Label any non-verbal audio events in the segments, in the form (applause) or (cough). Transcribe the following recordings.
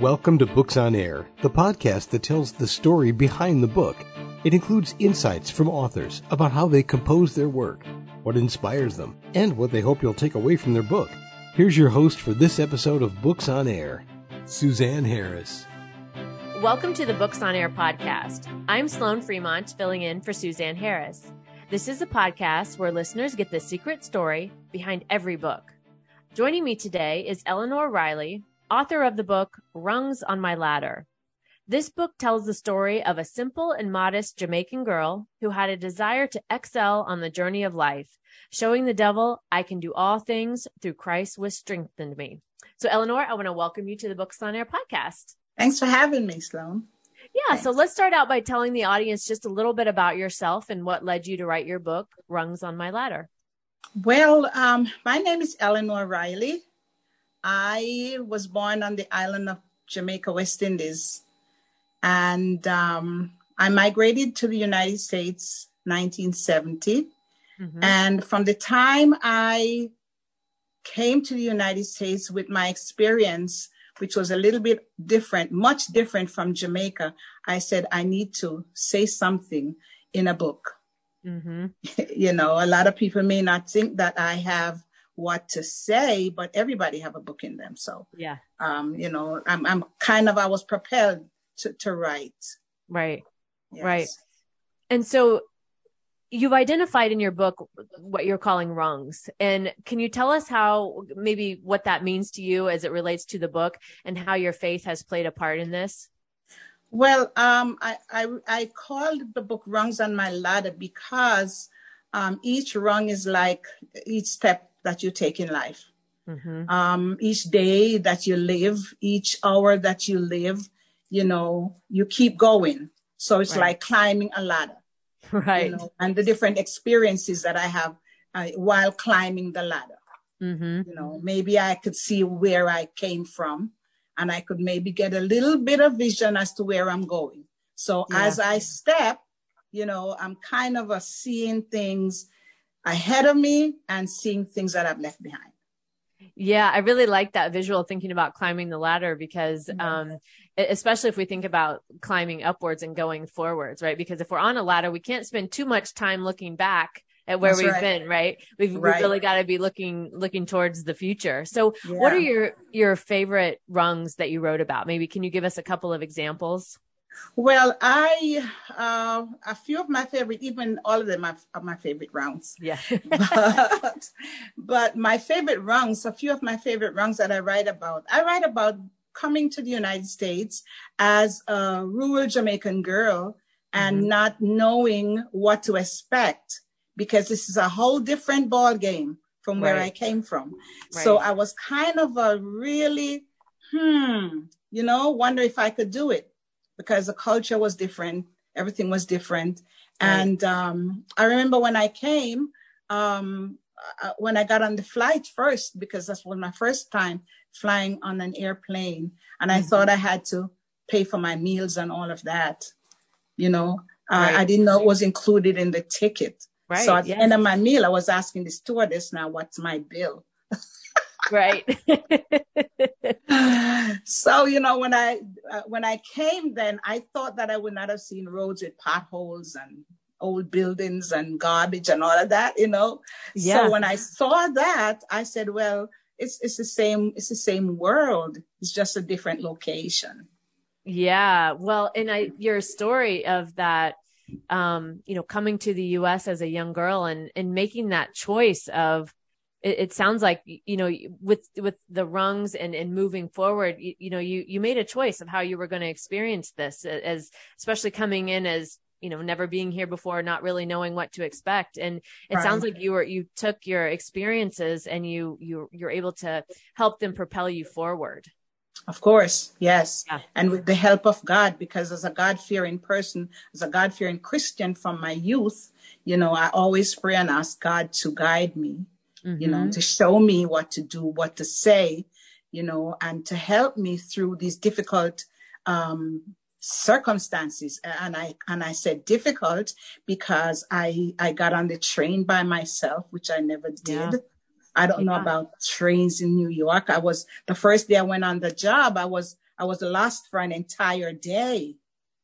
Welcome to Books on Air, the podcast that tells the story behind the book. It includes insights from authors about how they compose their work, what inspires them, and what they hope you'll take away from their book. Here's your host for this episode of Books on Air, Suzanne Harris. Welcome to the Books on Air podcast. I'm Sloan Fremont, filling in for Suzanne Harris. This is a podcast where listeners get the secret story behind every book. Joining me today is Eleanor Riley, author of the book Rungs on My Ladder. This book tells the story of a simple and modest Jamaican girl who had a desire to excel on the journey of life, showing the devil, I can do all things through Christ which strengthened me. So, Eleanor, I want to welcome you to the Books on Air podcast. Thanks for having me, Sloan. Yeah, Thanks. so let's start out by telling the audience just a little bit about yourself and what led you to write your book, Rungs on My Ladder. Well, um, my name is Eleanor Riley. I was born on the island of Jamaica, West Indies, and um, I migrated to the United States 1970. Mhm. And from the time I came to the United States with my experience, which was a little bit different, much different from Jamaica, I said, I need to say something in a book. Mhm. (laughs) you know, a lot of people may not think that I have what to say, but everybody have a book in them. So, Yeah, um, you know, I'm, I'm kind of, I was propelled to, to write. right. Yes. Right. And so you've identified in your book what you're calling rungs. And can you tell us how maybe what that means to you as it relates to the book and how your faith has played a part in this? Well, um, I, I, I called the book Rungs on My Ladder because um, each rung is like each step that you take in life. Mm-hmm. um, each day that you live, each hour that you live, you know, you keep going. So it's Right. like climbing a ladder, (laughs) Right. you know, and the different experiences that I have uh, while climbing the ladder. Mm-hmm. You know, maybe I could see where I came from and I could maybe get a little bit of vision as to where I'm going. So Yeah. as I step, you know, I'm kind of a seeing things ahead of me and seeing things that I've left behind. Yeah, I really like that visual thinking about climbing the ladder because, um, especially if we think about climbing upwards and going forwards, right? Because if we're on a ladder, we can't spend too much time looking back at where That's we've right. been, right? We've, we've really got to be looking, looking towards the future. So what are your, your favorite rungs that you wrote about? Maybe can you give us a couple of examples? Well, I uh, a few of my favorite, even all of them are, are my favorite rounds. Yeah. (laughs) (laughs) But, but my favorite rungs, a few of my favorite rungs that I write about, I write about coming to the United States as a rural Jamaican girl and Mhm. not knowing what to expect because this is a whole different ball game from where Right. I came from. So I was kind of a really, hmm, you know, wonder if I could do it because the culture was different, everything was different. Right. And um, I remember when I came, um, uh, when I got on the flight first, because that was my first time flying on an airplane, and I Mhm. thought I had to pay for my meals and all of that. You know, uh, Right. I didn't know it was included in the ticket. Right. So at yeah. the end of my meal, I was asking the stewardess, "Now, what's my bill?" (laughs) right. (laughs) so you know when i uh, when i came then i thought that i would not have seen roads with potholes and old buildings and garbage and all of that you know Yeah. so when i saw that i said well it's it's the same it's the same world it's just a different location Yeah. Well, and I, your story of that, um, you know, coming to the U.S. as a young girl and, and making that choice of, it, it sounds like, you know, with, with the rungs and, and moving forward, you, you know, you, you made a choice of how you were going to experience this as, especially coming in as, you know, never being here before, not really knowing what to expect. And it Right. sounds like you were, you took your experiences and you, you, you're able to help them propel you forward. Of course, yes. Yeah. And with the help of God, because as a God fearing person, as a God fearing Christian from my youth, you know, I always pray and ask God to guide me, you know, Mhm. to show me what to do, what to say, you know, and to help me through these difficult um, circumstances. And I and I said difficult because I I got on the train by myself, which I never did. Yeah. I don't know about trains in New York. I was the first day I went on the job, I was I was lost for an entire day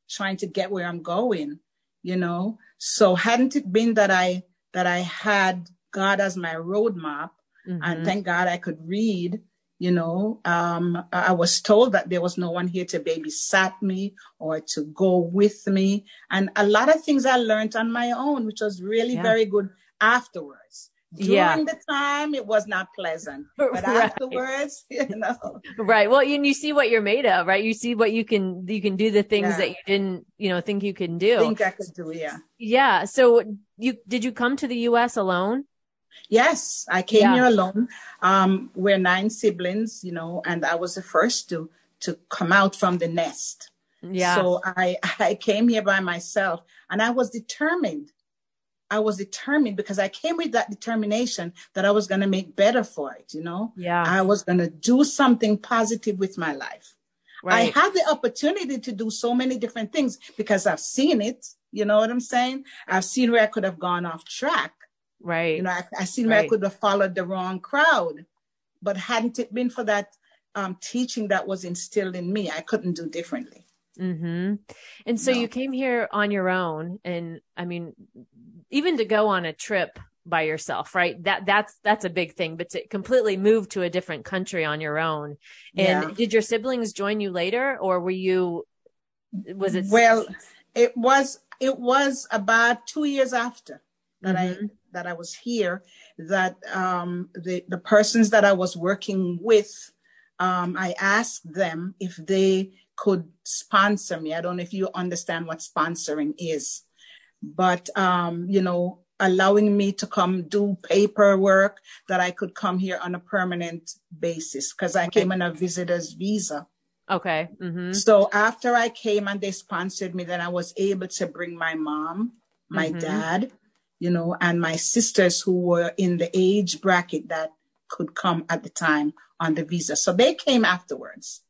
trying to get where I'm going, you know. So hadn't it been that I that I had God as my roadmap, mm-hmm. and thank God I could read, you know, um, I was told that there was no one here to babysat me or to go with me. And a lot of things I learned on my own, which was really yeah. very good afterwards. During yeah. the time, it was not pleasant, (laughs) but right. afterwards, (laughs) you know. Right. Well, you, you see what you're made of, right? You see what you can, you can do the things yeah. that you didn't, you know, think you can do. Think I could do, yeah. Yeah. So you, did you come to the U.S. alone? Yes, I came yeah. here alone. Um, we're nine siblings, you know, and I was the first to, to come out from the nest. Yeah. So I, (laughs) I came here by myself and I was determined I was determined because I came with that determination that I was going to make better for it, you know? Yeah. I was going to do something positive with my life. Right. I had the opportunity to do so many different things because I've seen it. You know what I'm saying? I've seen where I could have gone off track. Right. You know, I, have seen right. I could have followed the wrong crowd. But hadn't it been for that um, teaching that was instilled in me, I couldn't do differently. Mm-hmm. And so no. you came here on your own, and I mean, even to go on a trip by yourself, right? That that's that's a big thing. But to completely move to a different country on your own, and yeah. did your siblings join you later, or were you? Was it well? It was. It was about two years after that mm-hmm. I that I was here that um, the the persons that I was working with, um, I asked them if they could sponsor me. I don't know if you understand what sponsoring is, but um, you know, allowing me to come do paperwork that I could come here on a permanent basis because I came on a visitor's visa. Okay. Mm-hmm. So after I came and they sponsored me, then I was able to bring my mom, my mm-hmm. dad, you know, and my sisters who were in the age bracket that could come at the time on the visa. So they came afterwards.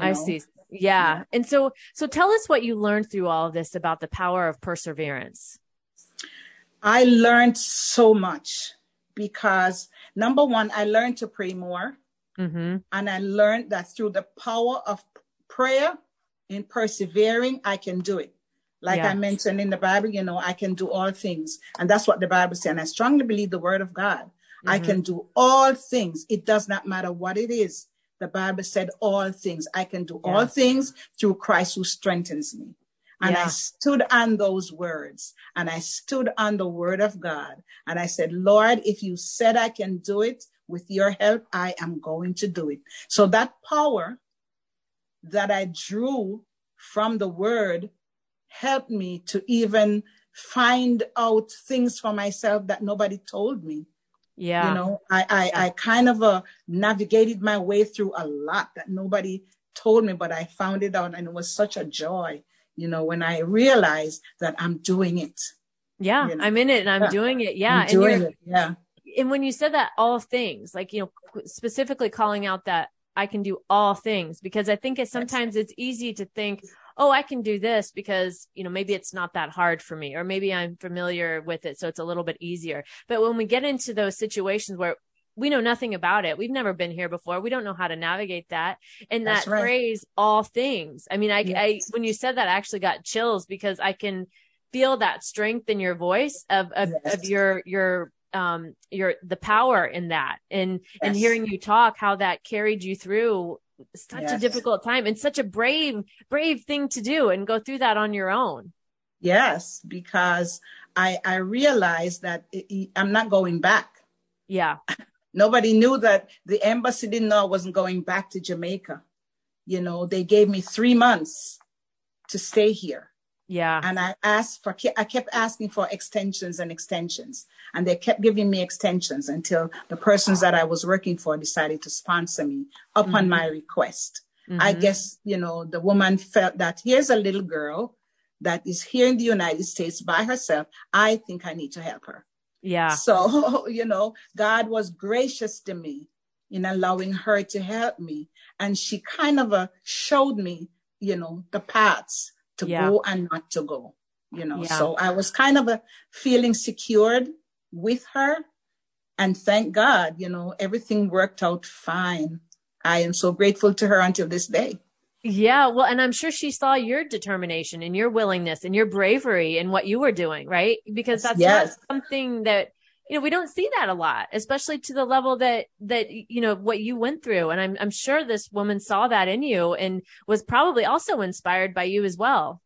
I know? see. Yeah. And so, so tell us what you learned through all of this about the power of perseverance. I learned so much because number one, I learned to pray more. Mm-hmm. And I learned that through the power of prayer in persevering, I can do it. Like. I mentioned in the Bible, you know, I can do all things. And that's what the Bible says. And I strongly believe the word of God. Mm-hmm. I can do all things. It does not matter what it is the Bible said all things. I can do yeah. all things through Christ who strengthens me. And yeah. I stood on those words and I stood on the word of God. And I said, Lord, if you said I can do it with your help, I am going to do it. So that power that I drew from the word helped me to even find out things for myself that nobody told me. Yeah. You know, I, I, I kind of uh, navigated my way through a lot that nobody told me, but I found it out and it was such a joy, you know, when I realized that I'm doing it. Yeah. You know? I'm in it and I'm yeah. doing it. Yeah. I'm doing it. Yeah. And when you said that all things, like, you know, specifically calling out that I can do all things, because I think it's sometimes it's easy to think, oh, I can do this because, you know, maybe it's not that hard for me, or maybe I'm familiar with it. So it's a little bit easier. But when we get into those situations where we know nothing about it. We've never been here before. We don't know how to navigate that. And that right. phrase, all things. I mean, I, yes. I, when you said that, I actually got chills because I can feel that strength in your voice of, of, yes. of your, your, um, your, the power in that and, yes. and hearing you talk, how that carried you through such yes. a difficult time and such a brave, brave thing to do and go through that on your own. Yes, because I I realized that it, I'm not going back. Yeah. (laughs) Nobody knew that the embassy didn't know I wasn't going back to Jamaica. You know, they gave me three months to stay here. Yeah. And I asked for, I kept asking for extensions and extensions. And they kept giving me extensions until the persons that I was working for decided to sponsor me upon mm-hmm. my request. Mm-hmm. I guess, you know, the woman felt that here's a little girl that is here in the United States by herself. I think I need to help her. Yeah. So, (laughs) you know, God was gracious to me in allowing her to help me. And she kind of uh, showed me, you know, the paths to yeah. go and not to go, you know. Yeah. So I was kind of a feeling secured with her. And thank God, you know, everything worked out fine. I am so grateful to her until this day. Yeah, well, and I'm sure she saw your determination and your willingness and your bravery in what you were doing, right? Because that's yes. not something that you know we don't see that a lot, especially to the level that that you know what you went through. And I'm I'm sure this woman saw that in you and was probably also inspired by you as well.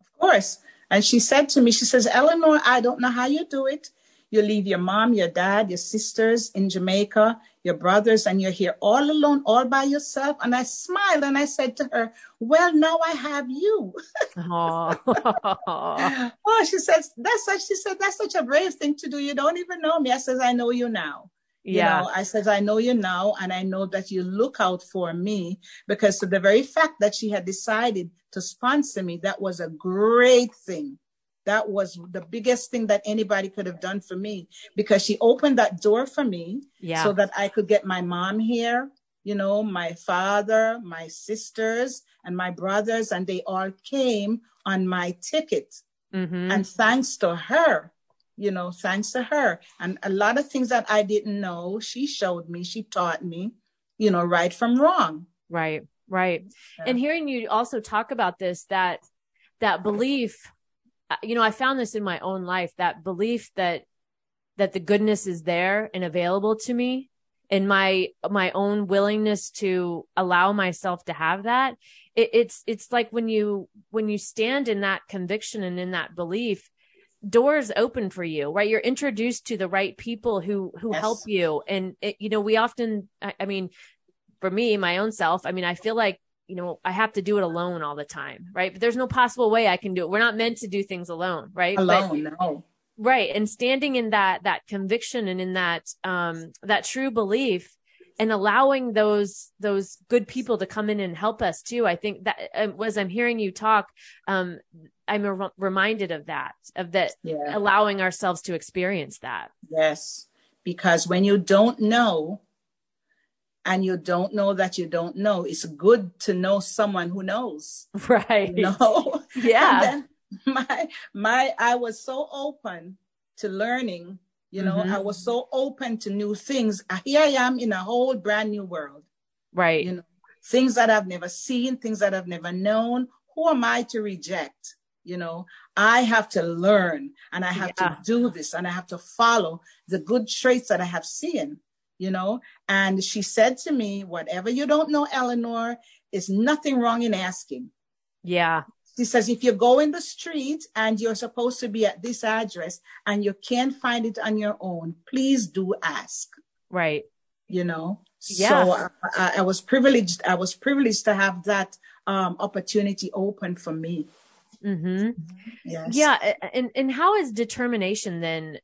Of course. And she said to me, she says, Eleanor, I don't know how you do it. You leave your mom, your dad, your sisters in Jamaica, your brothers, and you're here all alone, all by yourself. And I smiled and I said to her, Well, now I have you. (laughs) oh, she says, That's such, she said, That's such a brave thing to do. You don't even know me. I says, I know you now. Yeah. You know, I says, I know you now, and I know that you look out for me because of the very fact that she had decided to sponsor me, that was a great thing. That was the biggest thing that anybody could have done for me because she opened that door for me yeah. so that I could get my mom here, you know, my father, my sisters, and my brothers, and they all came on my ticket. Mm-hmm. And thanks to her, you know, thanks to her. And a lot of things that I didn't know, she showed me, she taught me, you know, right from wrong. Right, right. Yeah. And hearing you also talk about this, that that belief you know, I found this in my own life, that belief that, that the goodness is there and available to me and my, my own willingness to allow myself to have that. It, it's, it's like when you, when you stand in that conviction and in that belief, doors open for you, right? You're introduced to the right people who, who yes. help you. And, it, you know, we often, I, I mean, for me, my own self, I mean, I feel like you know, I have to do it alone all the time, right? But there's no possible way I can do it. We're not meant to do things alone, right? Alone, but, no. Right. And standing in that, that conviction and in that, um, that true belief and allowing those, those good people to come in and help us too. I think that uh, as I'm hearing you talk, um, I'm re- reminded of that, of that, yeah. allowing ourselves to experience that. Yes. Because when you don't know, and you don't know that you don't know, it's good to know someone who knows. (laughs) Right. You know? (laughs) Yeah. my my I was so open to learning, you know, mm-hmm. I was so open to new things. Here I am in a whole brand new world. Right. You know, things that I've never seen, things that I've never known. Who am I to reject? You know, I have to learn and I have yeah. to do this and I have to follow the good traits that I have seen you know. And she said to me, whatever you don't know, Eleanor, is nothing wrong in asking. Yeah. She says, if you go in the street and you're supposed to be at this address and you can't find it on your own, please do ask. Right. You know? Yeah. So I, I was privileged. I was privileged to have that um, opportunity open for me. Mm-hmm. Yes. Yeah. And, and how is determination then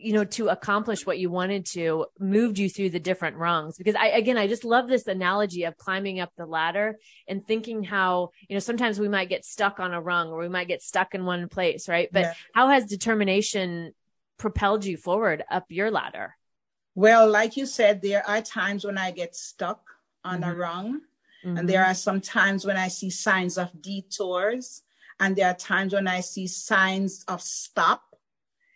you know, to accomplish what you wanted to moved you through the different rungs. Because I, again, I just love this analogy of climbing up the ladder and thinking how, you know, sometimes we might get stuck on a rung or we might get stuck in one place, right? But yeah. how has determination propelled you forward up your ladder? Well, like you said, there are times when I get stuck on mm-hmm. a rung. Mm-hmm. And there are some times when I see signs of detours. And there are times when I see signs of stop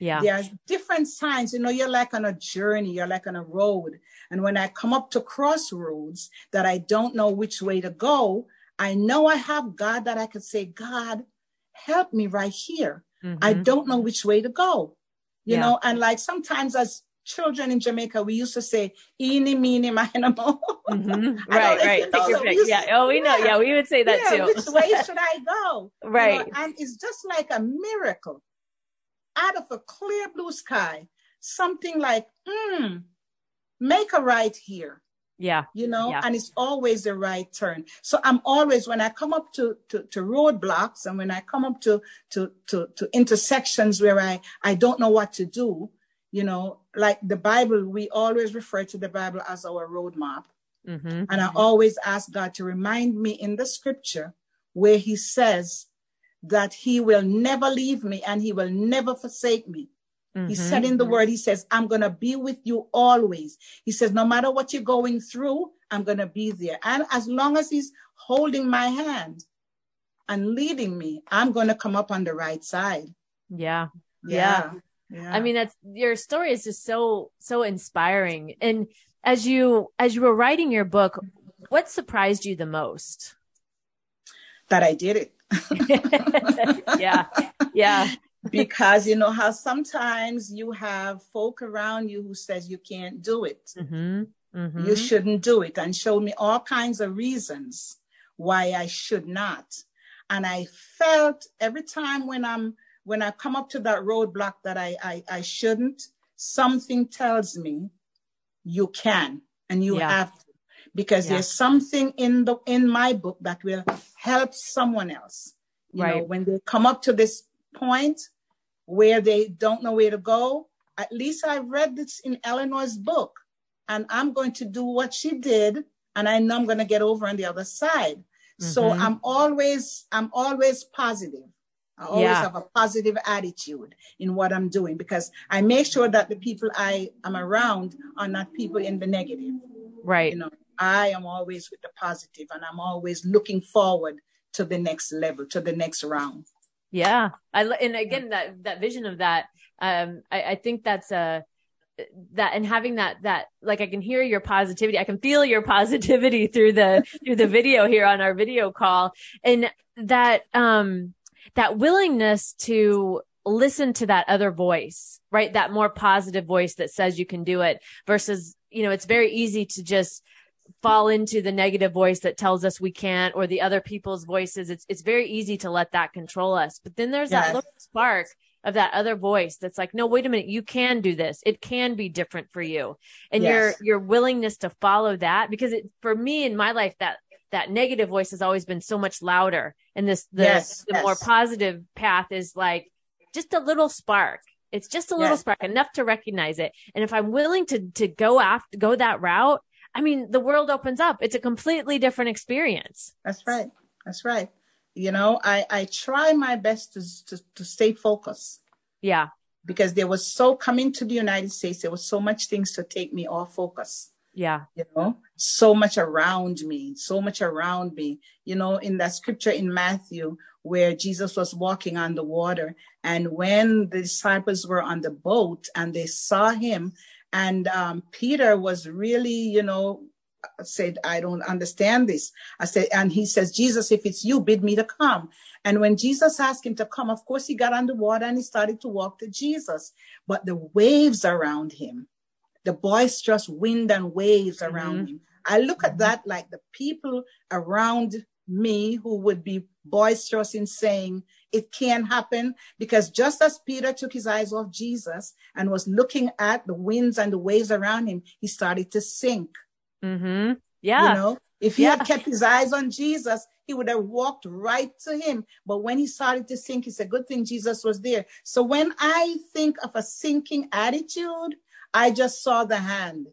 yeah. There are different signs. You know, you're like on a journey, you're like on a road. And when I come up to crossroads that I don't know which way to go, I know I have God that I could say, God, help me right here. Mm-hmm. I don't know which way to go. You yeah. know, and like sometimes as children in Jamaica, we used to say, eeny, meeny, miny, mo. (laughs) Mm-hmm. Right, right. So yeah. Oh, we know. Yeah. yeah, we would say that yeah, too. which way (laughs) should I go? Right. You know, and it's just like a miracle out of a clear blue sky, something like, hmm, make a right here. Yeah. You know, yeah. and it's always the right turn. So I'm always, when I come up to, to, to roadblocks and when I come up to, to, to, to intersections where I, I don't know what to do, you know, like the Bible, we always refer to the Bible as our roadmap. Mm-hmm. And I always ask God to remind me in the scripture where he says, that he will never leave me and he will never forsake me. Mm-hmm. He said in the word, he says, I'm going to be with you always. He says, no matter what you're going through, I'm going to be there. And as long as he's holding my hand and leading me, I'm going to come up on the right side. Yeah. Yeah. yeah. yeah. I mean, that's your story is just so, so inspiring. And as you, as you were writing your book, what surprised you the most? that I did it. (laughs) yeah. Yeah. because you know how sometimes you have folk around you who says you can't do it. Mm-hmm. Mm-hmm. You shouldn't do it and show me all kinds of reasons why I should not. And I felt every time when I'm when I come up to that roadblock that I I, I shouldn't, something tells me you can and you Yeah. have to because Yeah. there's something in the in my book that will help someone else. You know, Right. when they come up to this point where they don't know where to go, at least I've read this in Eleanor's book and I'm going to do what she did and I know I'm going to get over on the other side. So Mhm. I'm always I'm always positive. I always Yeah. have a positive attitude in what I'm doing because I make sure that the people I am around are not people in the negative. Right. You know, I am always with the positive and I'm always looking forward to the next level, to the next round. Yeah. I and again that that vision of that um I, I think that's a that and having that that like I can hear your positivity. I can feel your positivity (laughs) through the through the video here on our video call and that um that willingness to listen to that other voice, right? That more positive voice that says you can do it versus, you know, it's very easy to just fall into the negative voice that tells us we can't or the other people's voices. It's it's very easy to let that control us. But then there's that little spark of that other voice that's like, no, wait a minute, you can do this. It can be different for you. And Yes. your your willingness to follow that because it for me in my life that that negative voice has always been so much louder. And this the Yes, the yes. more positive path is like just a little spark. It's just a little Yes. spark, enough to recognize it. And if I'm willing to to go after go that route, I mean, the world opens up. It's a completely different experience. That's right. That's right. You know, I, I try my best to, to, to stay focused Yeah. because there was so coming to the United States, there was so much things to take me off focus. Yeah. you know so much around me so much around me you know in that scripture in matthew where jesus was walking on the water and when the disciples were on the boat and they saw him and um, peter was really you know said i don't understand this. I said and he says jesus if it's you bid me to come. And when jesus asked him to come of course he got the water and he started to walk to jesus. But the waves around him the boisterous wind and waves around him. I look at that like the people around me who would be boisterous in saying it can happen because just as Peter took his eyes off Jesus and was looking at the winds and the waves around him, he started to sink. Mm-hmm. Yeah. You know, if he Yeah. had kept his eyes on Jesus, he would have walked right to him. But when he started to sink, it's a good thing Jesus was there. So when I think of a sinking attitude, I just saw the hand.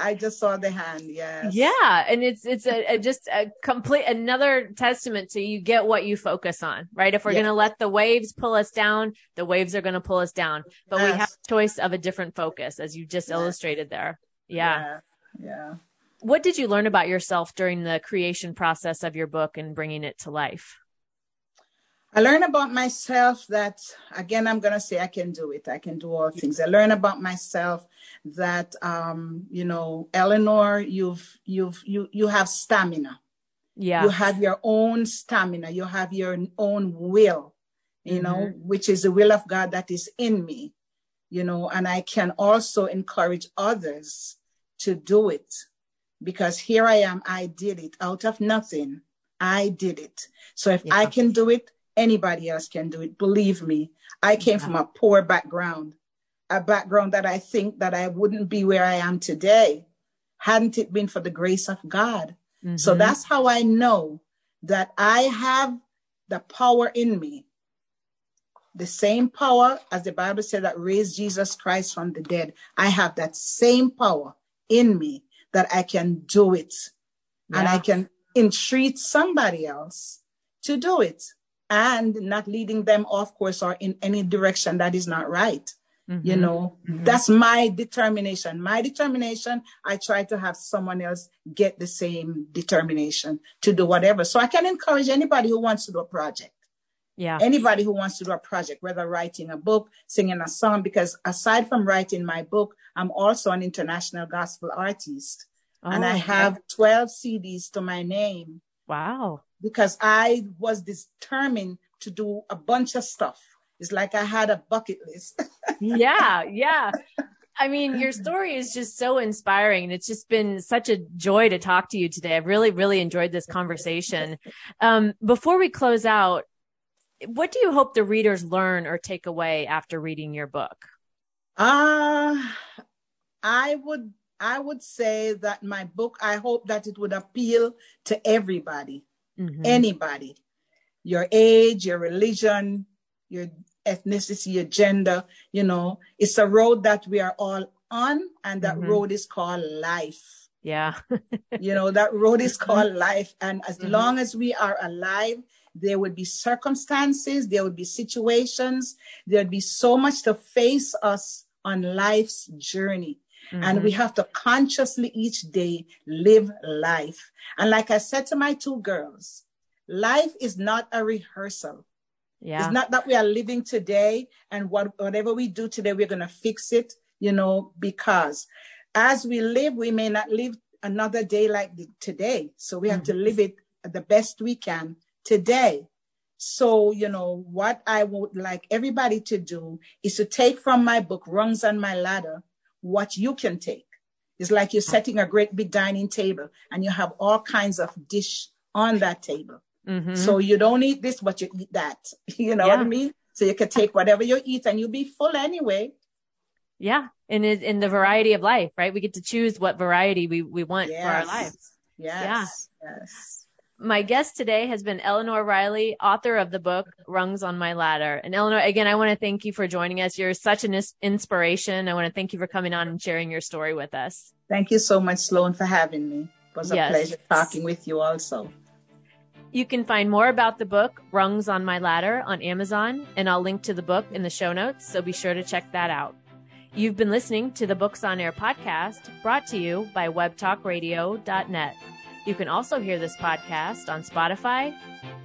I just saw the hand. Yes. Yeah, and it's it's a, a just a complete another testament to you get what you focus on, right? If we're Yeah. going to let the waves pull us down, the waves are going to pull us down. But we have a choice of a different focus, as you just Yes. illustrated there. Yeah. Yeah. Yeah. What did you learn about yourself during the creation process of your book and bringing it to life? I learn about myself that again I'm gonna say I can do it. I can do all things. I learn about myself that um, you know, Eleanor, you've you've you you have stamina. Yeah. You have your own stamina, you have your own will, you know, which is the will of God that is in me, you know, and I can also encourage others to do it because here I am, I did it out of nothing. I did it. So if I can do it, anybody else can do it. Believe me, I came Yeah. from a poor background, a background that I think that I wouldn't be where I am today hadn't it been for the grace of God. So Mhm. that's how I know that I have the power in me. The same power as the Bible said that raised Jesus Christ from the dead. I have that same power in me that I can do it. And I can entreat somebody else to do it and not leading them off course or in any direction that is not right you Mhm. know Mhm. that's my determination my determination i try to have someone else get the same determination to do whatever so i can encourage anybody who wants to do a project Yeah. anybody who wants to do a project whether writing a book singing a song because aside from writing my book i'm also an international gospel artist and Oh, i have 12 cds to my name Wow. Because I was determined to do a bunch of stuff. It's like I had a bucket list. (laughs) yeah, yeah. I mean, your story is just so inspiring. And it's just been such a joy to talk to you today. I've really, really enjoyed this conversation. Um, before we close out, what do you hope the readers learn or take away after reading your book? Uh, I would I would say that my book, I hope that it would appeal to everybody, mm-hmm. anybody, your age, your religion, your ethnicity, your gender, you know, it's a road that we are all on, and that mm-hmm. road is called life. Yeah. (laughs) you know, that road is called life. And as mm-hmm. long as we are alive, there would be circumstances, there would be situations, there'd be so much to face us on life's journey. Mm-hmm. And we have to consciously each day live life. And like I said to my two girls, life is not a rehearsal. Yeah. It's not that we are living today and what, whatever we do today, we're going to fix it, you know, because as we live, we may not live another day like today. So we have mm-hmm. to live it the best we can today. So, you know, what I would like everybody to do is to take from my book, Rungs on My Ladder, what you can take. It's like you're setting a great big dining table and you have all kinds of dish on that table. Mm-hmm. So you don't eat this, but you eat that. (laughs) You know yeah. what I mean? So you can take whatever you eat and you'll be full anyway. Yeah. And in, in the variety of life, right? We get to choose what variety we, we want yes. for our lives. Yes. Yeah. Yes. My guest today has been Eleanor Riley, author of the book Rungs on My Ladder. And Eleanor, again, I want to thank you for joining us. You're such an inspiration. I want to thank you for coming on and sharing your story with us. Thank you so much, Sloan, for having me. It was a yes. pleasure talking with you also. You can find more about the book, Rungs on My Ladder, on Amazon, and I'll link to the book in the show notes, so be sure to check that out. You've been listening to the Books on Air podcast, brought to you by webtalkradio.net. You can also hear this podcast on Spotify,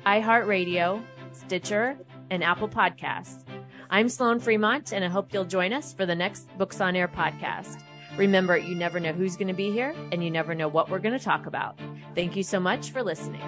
iHeartRadio, Stitcher, and Apple Podcasts. I'm Sloan Fremont, and I hope you'll join us for the next Books on Air podcast. Remember, you never know who's going to be here, and you never know what we're going to talk about. Thank you so much for listening.